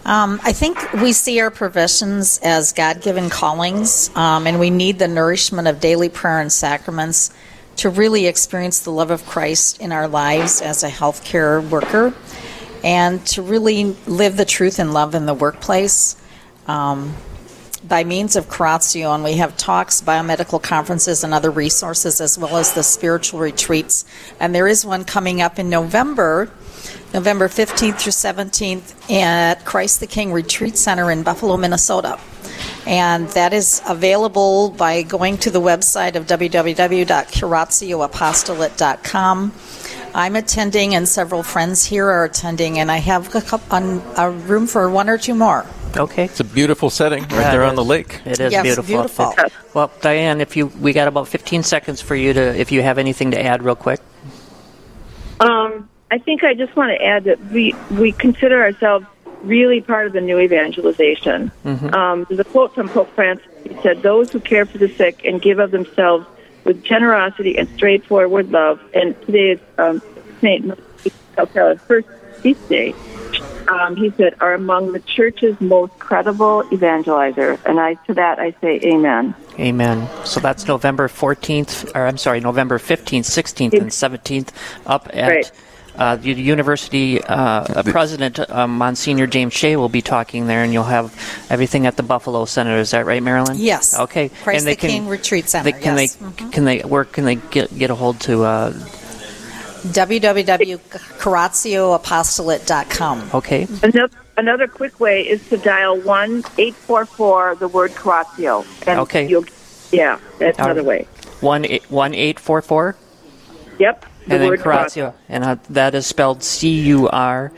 Um, I think we see our professions as God given callings, um, and we need the nourishment of daily prayer and sacraments to really experience the love of Christ in our lives as a healthcare worker and to really live the truth and love in the workplace. Um, by means of Curatio, and we have talks, biomedical conferences, and other resources, as well as the spiritual retreats. And there is one coming up in November, November 15th through 17th, at Christ the King Retreat Center in Buffalo, Minnesota. And that is available by going to the website of www.curatioapostolate.com. I'm attending, and several friends here are attending, and I have a, couple, on, a room for one or two more. Okay. It's a beautiful setting right Yeah, there on the lake. It is Yes, beautiful. beautiful. Well, Diane, if you we got about 15 seconds for you to if you have anything to add real quick. Um, I think I just want to add that we we consider ourselves really part of the new evangelization. Mhm. Um, there's a quote from Pope Francis. He said, "Those who care for the sick and give of themselves with generosity and straightforward love." And today is um, Saint Calcella's first feast day. Um, he said, "Are among the church's most credible evangelizers." And I to that I say, Amen. Amen. So that's November 14th, or I'm sorry, November 15th, 16th, and 17th, up at Right. Uh, the university. Uh, President uh, Monsignor James Shea will be talking there, and you'll have everything at the Buffalo Center. Is that right, Marilyn? Yes. Okay. Christ and they the can, King Retreat Center. They, can yes. Mm-hmm. they can they where can they get get a hold to? Uh, www.curatioapostolate.com. okay. Another, another quick way is to dial one eight four four the word Curatio. And Okay. You'll, yeah, that's All another right. way. One eight one eight four four. Yep. The and then Curatio, and uh, that is spelled C U R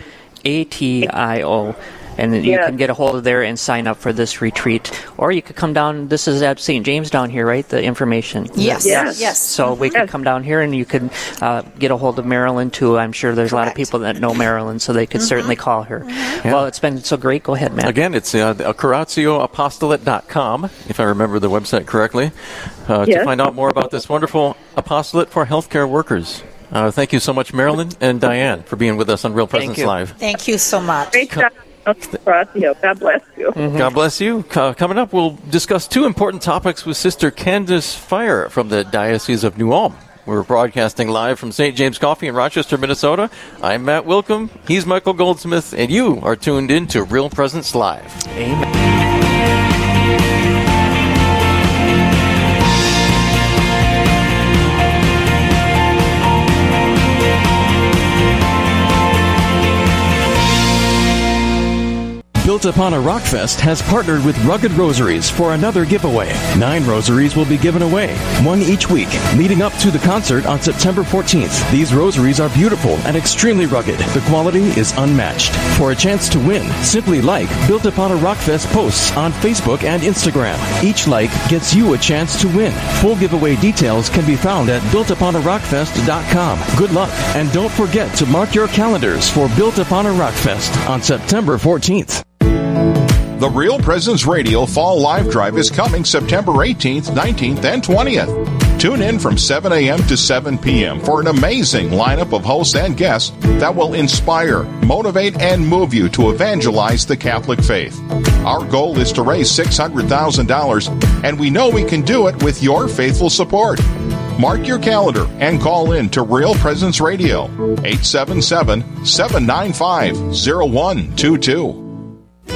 A T I O. And then you Yeah. can get a hold of there and sign up for this retreat, or you could come down. This is at St. James down here, right? The information. Yes. Yes. Yes. So we could come down here, and you could uh, get a hold of Marilyn too. I'm sure there's a lot of people that know Marilyn, so they could Mm-hmm. certainly call her. Well, it's been so great. Go ahead, Matt. Again, it's uh, curatioapostolate.com, if I remember the website correctly, uh, to find out more about this wonderful apostolate for healthcare workers. Uh, thank you so much, Marilyn and Diane, for being with us on Real Presence you. Live. Thank you so much. Great. God bless you. Mm-hmm. God bless you. Co- coming up, we'll discuss two important topics with Sister Candace Fier from the Diocese of New Ulm. We're broadcasting live from St. James Coffee in Rochester, Minnesota. I'm Matt Willkom. He's Michael Goldsmith, and you are tuned in to Real Presence Live. Amen. Built Upon a Rockfest has partnered with Rugged Rosaries for another giveaway. Nine rosaries will be given away, one each week, leading up to the concert on September 14th. These rosaries are beautiful and extremely rugged. The quality is unmatched. For a chance to win, simply like Built Upon a Rockfest posts on Facebook and Instagram. Each like gets you a chance to win. Full giveaway details can be found at builtuponarockfest.com. Good luck, and don't forget to mark your calendars for Built Upon a Rockfest on September 14th. The Real Presence Radio Fall Live Drive is coming September 18th, 19th, and 20th. Tune in from 7 a.m. to 7 p.m. for an amazing lineup of hosts and guests that will inspire, motivate, and move you to evangelize the Catholic faith. Our goal is to raise $600,000, and we know we can do it with your faithful support. Mark your calendar and call in to Real Presence Radio, 877 795 0122.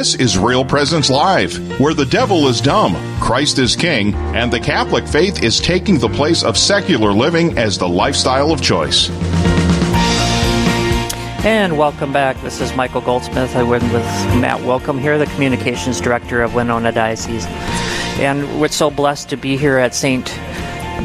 This is Real Presence Live, where the devil is dumb, Christ is king, and the Catholic faith is taking the place of secular living as the lifestyle of choice. And welcome back. This is Michael Goldsmith. I'm with Matt Willkom here, the Communications Director of Winona Diocese. And we're so blessed to be here at St.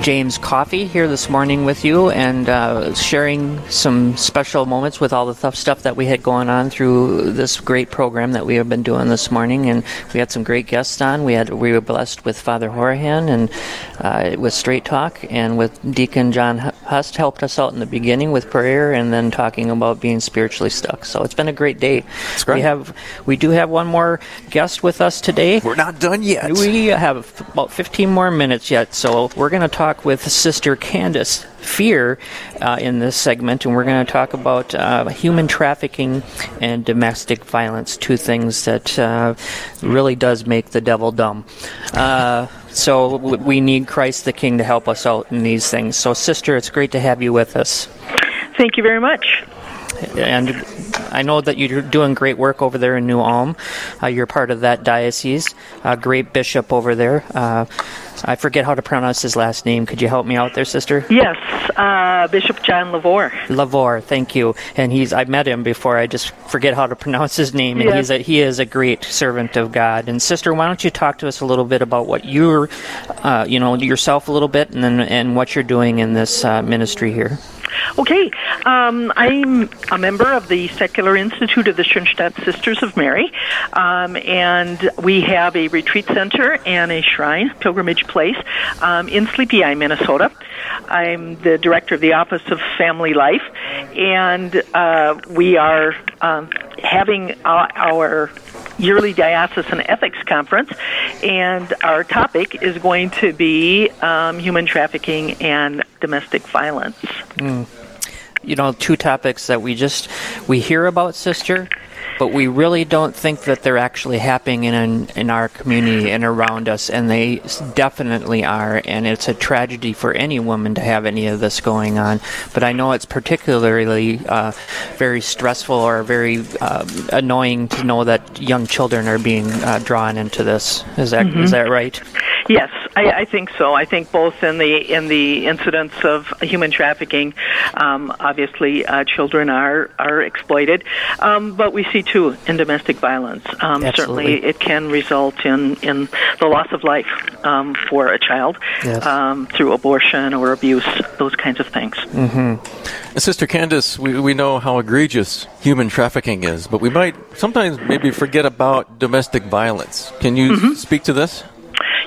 James Coffee here this morning with you and uh, sharing some special moments with all the tough stuff that we had going on through this great program that we have been doing this morning. And we had some great guests on. We had we were blessed with Father Horahan and uh, with Straight Talk and with Deacon John Hust helped us out in the beginning with prayer and then talking about being spiritually stuck. So it's been a great day. great. We have we do have one more guest with us today. We're not done yet. We have about 15 more minutes yet, so we're going to talk with Sister Candace Fier uh, in this segment, and we're going to talk about uh, human trafficking and domestic violence, two things that uh, really does make the devil dumb. Uh, so we need Christ the King to help us out in these things. So, Sister, it's great to have you with us. Thank you very much. And I know that you're doing great work over there in New Ulm. Uh, you're part of that diocese. Uh, great bishop over there. Uh, I forget how to pronounce his last name. Could you help me out there, sister? Yes, uh, Bishop John LeVoir. LeVoir, thank you. And he's I met him before. I just forget how to pronounce his name. And Yes. he's a, he is a great servant of God. And sister, why don't you talk to us a little bit about what you're, uh, you know, yourself a little bit, and then and what you're doing in this uh, ministry here. Okay, um, I'm a member of the Secular Institute of the Schoenstatt Sisters of Mary, um, and we have a retreat center and a shrine, pilgrimage place, um, in Sleepy Eye, Minnesota. I'm the director of the Office of Family Life, and uh, we are um, having our, our yearly diocesan ethics conference, and our topic is going to be um, human trafficking and domestic violence. Mm. You know, two topics that we just we hear about, sister, but we really don't think that they're actually happening in in our community and around us, and they definitely are. And it's a tragedy for any woman to have any of this going on. But I know it's particularly uh, very stressful or very uh, annoying to know that young children are being uh, drawn into this. Is that is Mhm. that right? Yes, I, I think so. I think both in the in the incidents of human trafficking, um, obviously uh, children are are exploited, um, but we see too in domestic violence. Um, certainly, it can result in in the loss of life um, for a child Yes. um, through abortion or abuse, those kinds of things. Mm-hmm. Sister Candace, we, we know how egregious human trafficking is, but we might sometimes maybe forget about domestic violence. Can you Mm-hmm. speak to this?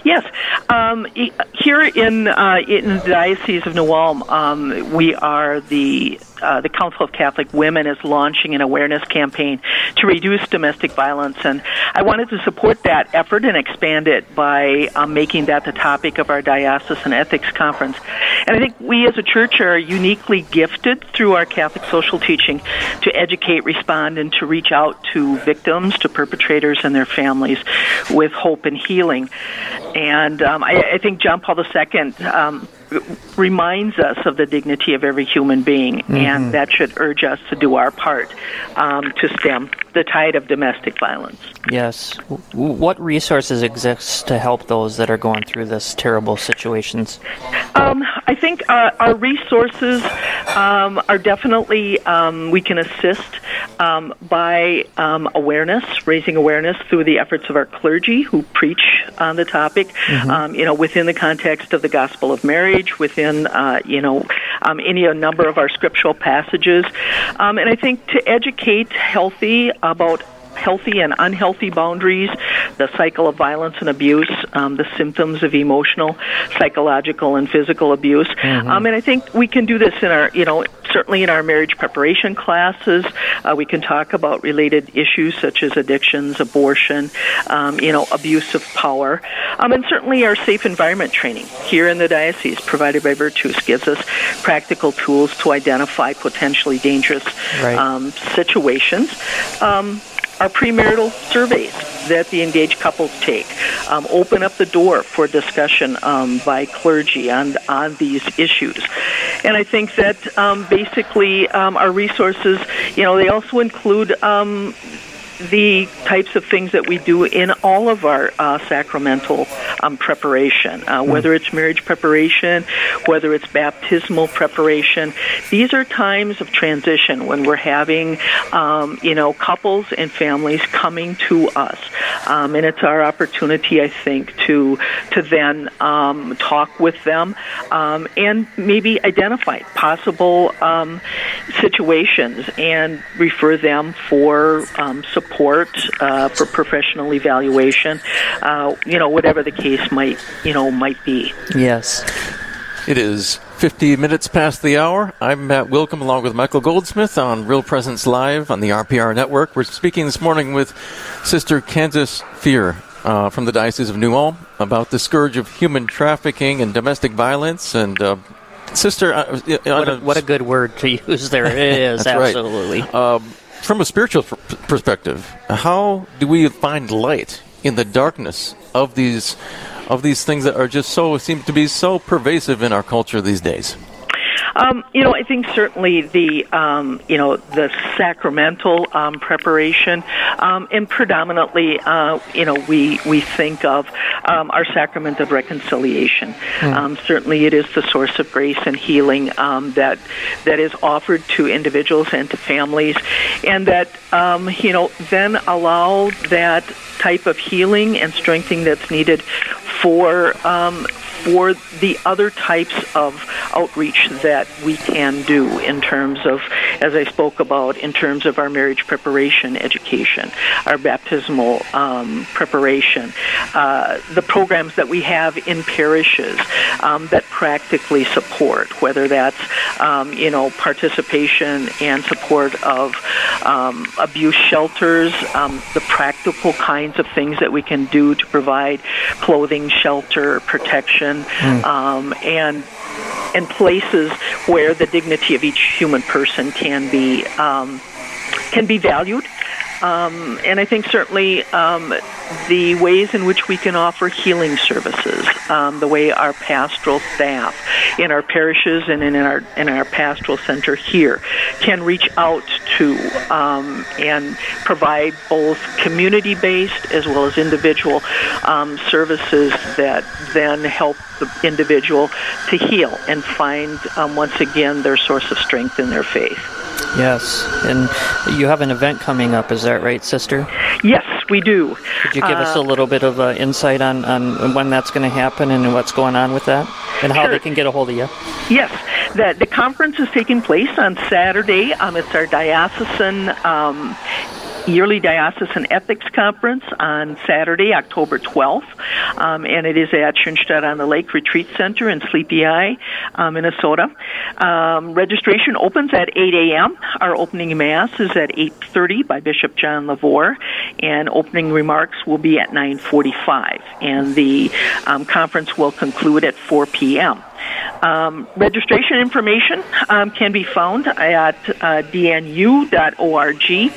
Yes, um, here in uh, in the Diocese of New Ulm, um, we are the uh, the Council of Catholic Women is launching an awareness campaign to reduce domestic violence, and I wanted to support that effort and expand it by um, making that the topic of our diocesan ethics conference. And I think we as a church are uniquely gifted through our Catholic social teaching to educate, respond, and to reach out to victims, to perpetrators, and their families with hope and healing. And um, I, I think John Paul II um, reminds us of the dignity of every human being, Mhm. and that should urge us to do our part um, to stem the tide of domestic violence. Yes. What resources exist to help those that are going through this terrible situations? Um, I think uh, our resources um, are definitely um, we can assist um, by um, awareness, raising awareness through the efforts of our clergy who preach on the topic. Mhm. Um, you know, within the context of the gospel of marriage, within uh, you know um, any a number of our scriptural passages, um, and I think to educate healthy about healthy and unhealthy boundaries, the cycle of violence and abuse, um, the symptoms of emotional, psychological, and physical abuse. Mhm. Um, and I think we can do this in our, you know, certainly in our marriage preparation classes. Uh, we can talk about related issues such as addictions, abortion, um, you know, abuse of power, um, and certainly our safe environment training here in the diocese provided by Virtus gives us practical tools to identify potentially dangerous Right. um, situations. Um, our premarital surveys that the engaged couples take um, open up the door for discussion um, by clergy on on these issues, and I think that um, basically um, our resources, you know, they also include. The types of things that we do in all of our uh, sacramental um, preparation, uh, whether it's marriage preparation, whether it's baptismal preparation. These are times of transition when we're having, um, you know, couples and families coming to us, um, and it's our opportunity, I think, to to then um, talk with them um, and maybe identify possible um, situations and refer them for um, support, uh, for professional evaluation, uh, you know, whatever the case might, you know, might be. Yes. It is 50 minutes past the hour. I'm Matt Willkom along with Michael Goldsmith on Real Presence Live on the RPR network. We're speaking this morning with Sister Candace Fier uh, from the Diocese of New Ulm about the scourge of human trafficking and domestic violence. And, uh, Sister, uh, What a, what a good word to use there. It is, That's right. absolutely. Um, from a spiritual perspective, how do we find light in the darkness of these of these things that are just so seem to be so pervasive in our culture these days? Um, you know, I think certainly the um, you know the sacramental um, preparation, um, and predominantly, uh, you know, we we think of um, our sacrament of reconciliation. Um, certainly, it is the source of grace and healing um, that that is offered to individuals and to families, and that um, you know then allow that type of healing and strengthening that's needed for um, for the other types of outreach that we can do in terms of, as I spoke about, in terms of our marriage preparation education, our baptismal um, preparation, uh, the programs that we have in parishes um, that practically support, whether that's um, you know participation and support of um, abuse shelters, um, the practical kinds of things that we can do to provide clothing, shelter, protection, Mm. um, and and places where the dignity of each human person can be um, can be valued. Um, and I think certainly um, the ways in which we can offer healing services, um, the way our pastoral staff in our parishes and in our in our pastoral center here can reach out to um, and provide both community-based as well as individual um, services that then help the individual to heal and find um, once again their source of strength in their faith. Yes. And you have an event coming up, is that right, sister? Yes, we do. Could you give us Uh, a little bit of uh, insight on, on when that's going to happen and what's going on with that? And how Sure. they can get a hold of you? Yes, the, the conference is taking place on Saturday. Um, it's our diocesan um, yearly diocesan ethics conference on Saturday, October 12th, um, and it is at Schoenstatt on the Lake Retreat Center in Sleepy Eye, uh, Minnesota. Um, registration opens at 8 a.m. Our opening mass is at 8:30 by Bishop John LeVoir, and opening remarks will be at 9:45, and the um, conference will conclude at 4 p.m. Um, registration information um, can be found at uh, dnu.org,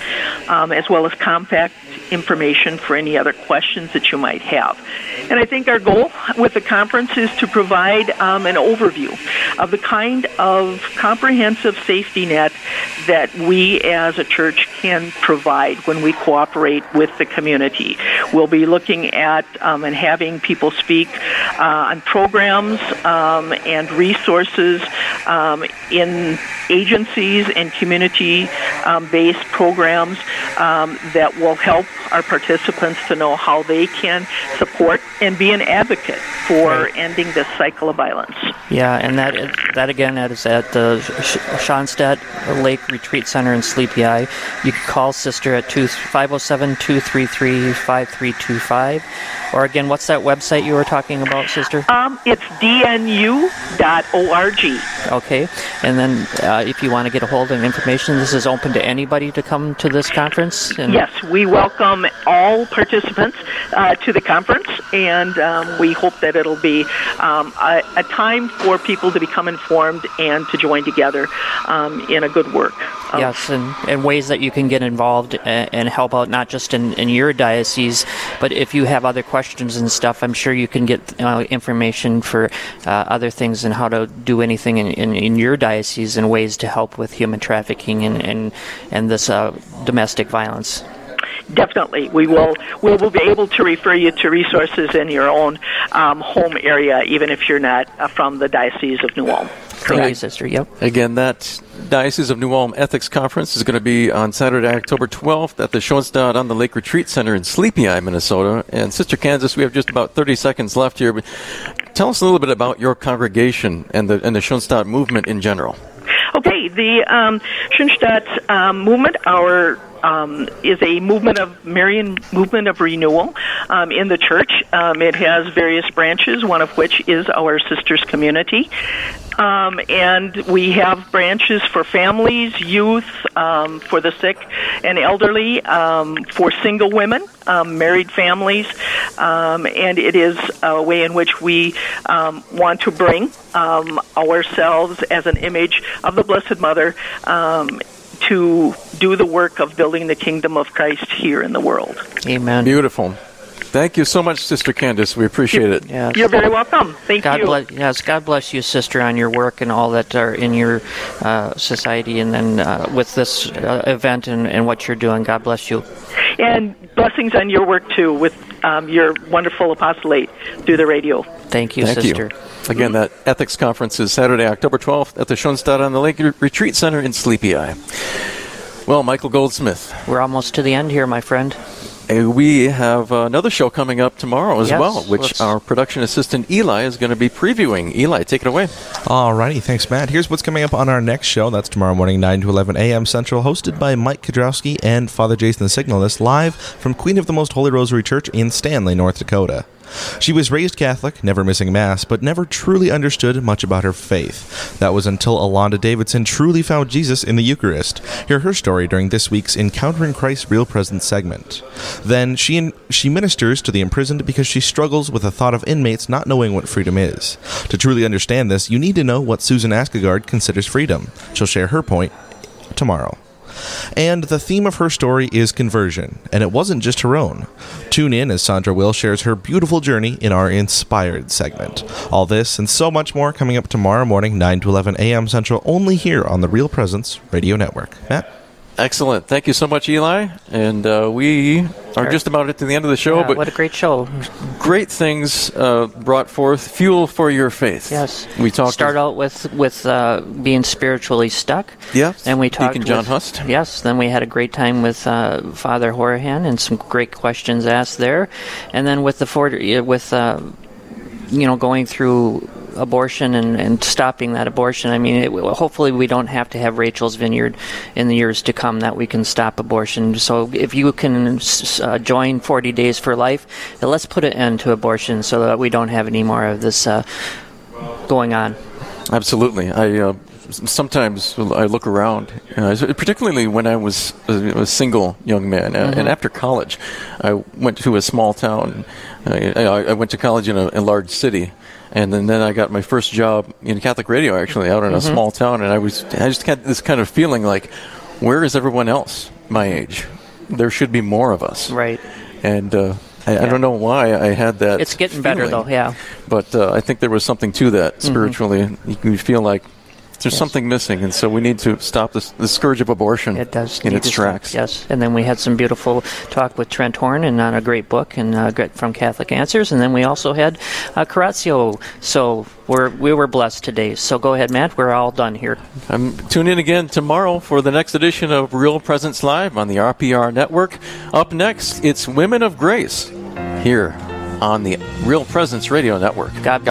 um, as well as contact information for any other questions that you might have. And I think our goal with the conference is to provide um, an overview of the kind of comprehensive safety net that we as a church can provide when we cooperate with the community. We'll be looking at um, and having people speak uh, on programs um, and resources um, in agencies and community um, based programs um, that will help our participants to know how they can support and be an advocate for ending this cycle of violence. Yeah, and that that again that is at the Schoenstatt Lake Retreat Center in Sleepy Eye. You can call Sister at 507 233 5325. Or again, what's that website you were talking about, Sister? Um, it's dnu.org. Okay, and then uh, if you want to get a hold of information, this is open to anybody to come to this conference. And Yes, we welcome all participants uh, to the conference, and um, we hope that it'll be um, a, a time for people to become informed and to join together um, in a good work. Um, Yes, and, and ways that you can get involved and, and help out, not just in, in your diocese, but if you have other questions and stuff, I'm sure you can get uh, information for uh, other things and how to do anything in, in, in your diocese and ways to help with human trafficking and, and, and this uh, domestic violence. Definitely, we will. We will be able to refer you to resources in your own um, home area, even if you're not uh, from the Diocese of New Ulm. Thank you, Sister. Yep. Again, that Diocese of New Ulm Ethics Conference is going to be on Saturday, October 12th at the Schoenstatt on the Lake Retreat Center in Sleepy Eye, Minnesota. And Sister Candace, we have just about 30 seconds left here. But tell us a little bit about your congregation and the and the Schoenstatt movement in general. Okay, the um, Schoenstatt um, movement, our um, is a movement of Marian movement of renewal um, in the church. Um, it has various branches, one of which is our sisters community. Um, and we have branches for families, youth, um, for the sick and elderly, um, for single women, married families, and it is a way in which we want to bring ourselves as an image of the Blessed Mother. To do the work of building the kingdom of Christ here in the world. Amen. Beautiful. Thank you so much, Sister Candace. We appreciate it. Yes. You're very welcome. Thank God you. bless, yes, God bless you, sister, on your work and all that are in your uh, society, and then uh, with this uh, event and, and what you're doing. God bless you. And blessings on your work too with um, your wonderful apostolate through the radio. Thank you, Thank sister. you. Again, that ethics conference is Saturday, October 12th at the Schoenstatt on the Lake Retreat Center in Sleepy Eye. Well, Michael Goldsmith. We're almost to the end here, my friend. We have another show coming up tomorrow as Yes, well, which let's- our production assistant Eli is going to be previewing. Eli, take it away. Alrighty, thanks, Matt. Here's what's coming up on our next show. That's tomorrow morning, 9 to 11 a.m. Central, hosted by Mike Kudrowski and Father Jason the Signalness, live from Queen of the Most Holy Rosary Church in Stanley, North Dakota. She was raised Catholic, never missing Mass, but never truly understood much about her faith. That was until Alonda Davidson truly found Jesus in the Eucharist. Hear her story during this week's Encountering Christ's Real Presence segment. Then she in, she ministers to the imprisoned because she struggles with the thought of inmates not knowing what freedom is. To truly understand this, you need to know what Susan Askegard considers freedom. She'll share her point tomorrow. And the theme of her story is conversion, and it wasn't just her own. Tune in as Sandra Will shares her beautiful journey in our Inspired segment. All this and so much more coming up tomorrow morning, 9 to 11 a.m. Central, only here on the Real Presence Radio Network. Matt? Excellent. Thank you so much, Eli. And uh, we are just about at the end of the show, Yeah, but what a great show. great things uh, brought forth. Fuel for your faith. Yes. We talked. About start out with with uh, being spiritually stuck. Yes. And we talked Deacon John with- Hust. Yes. Then we had a great time with uh, Father Horahan and some great questions asked there, and then with the Ford, with uh, you know going through abortion and, and stopping that abortion. I mean, it, hopefully we don't have to have Rachel's Vineyard in the years to come that we can stop abortion. So if you can uh, join 40 Days for Life, uh, let's put an end to abortion so that we don't have any more of this uh, going on. Absolutely. I uh, sometimes I look around, uh, particularly when I was a, a single young man, Mhm. and after college, I went to a small town. I, I went to college in a, a large city. And then, then I got my first job in Catholic radio, actually, out in a Mhm. small town. And I was, I just had this kind of feeling like, where is everyone else my age? There should be more of us. Right. And uh, I, I don't know why I had that. It's getting better, though, yeah. But uh, I think there was something to that Mhm. spiritually. You can feel like There's something missing, and so we need to stop this, the scourge of abortion It does in its to stop, tracks. Yes, and then we had some beautiful talk with Trent Horn and on a great book and uh, great- from Catholic Answers, and then we also had uh, Curatio. So we're we were blessed today. So go ahead, Matt. We're all done here. Um, tune in again tomorrow for the next edition of Real Presence Live on the RPR Network. Up next, it's Women of Grace here on the Real Presence Radio Network. God.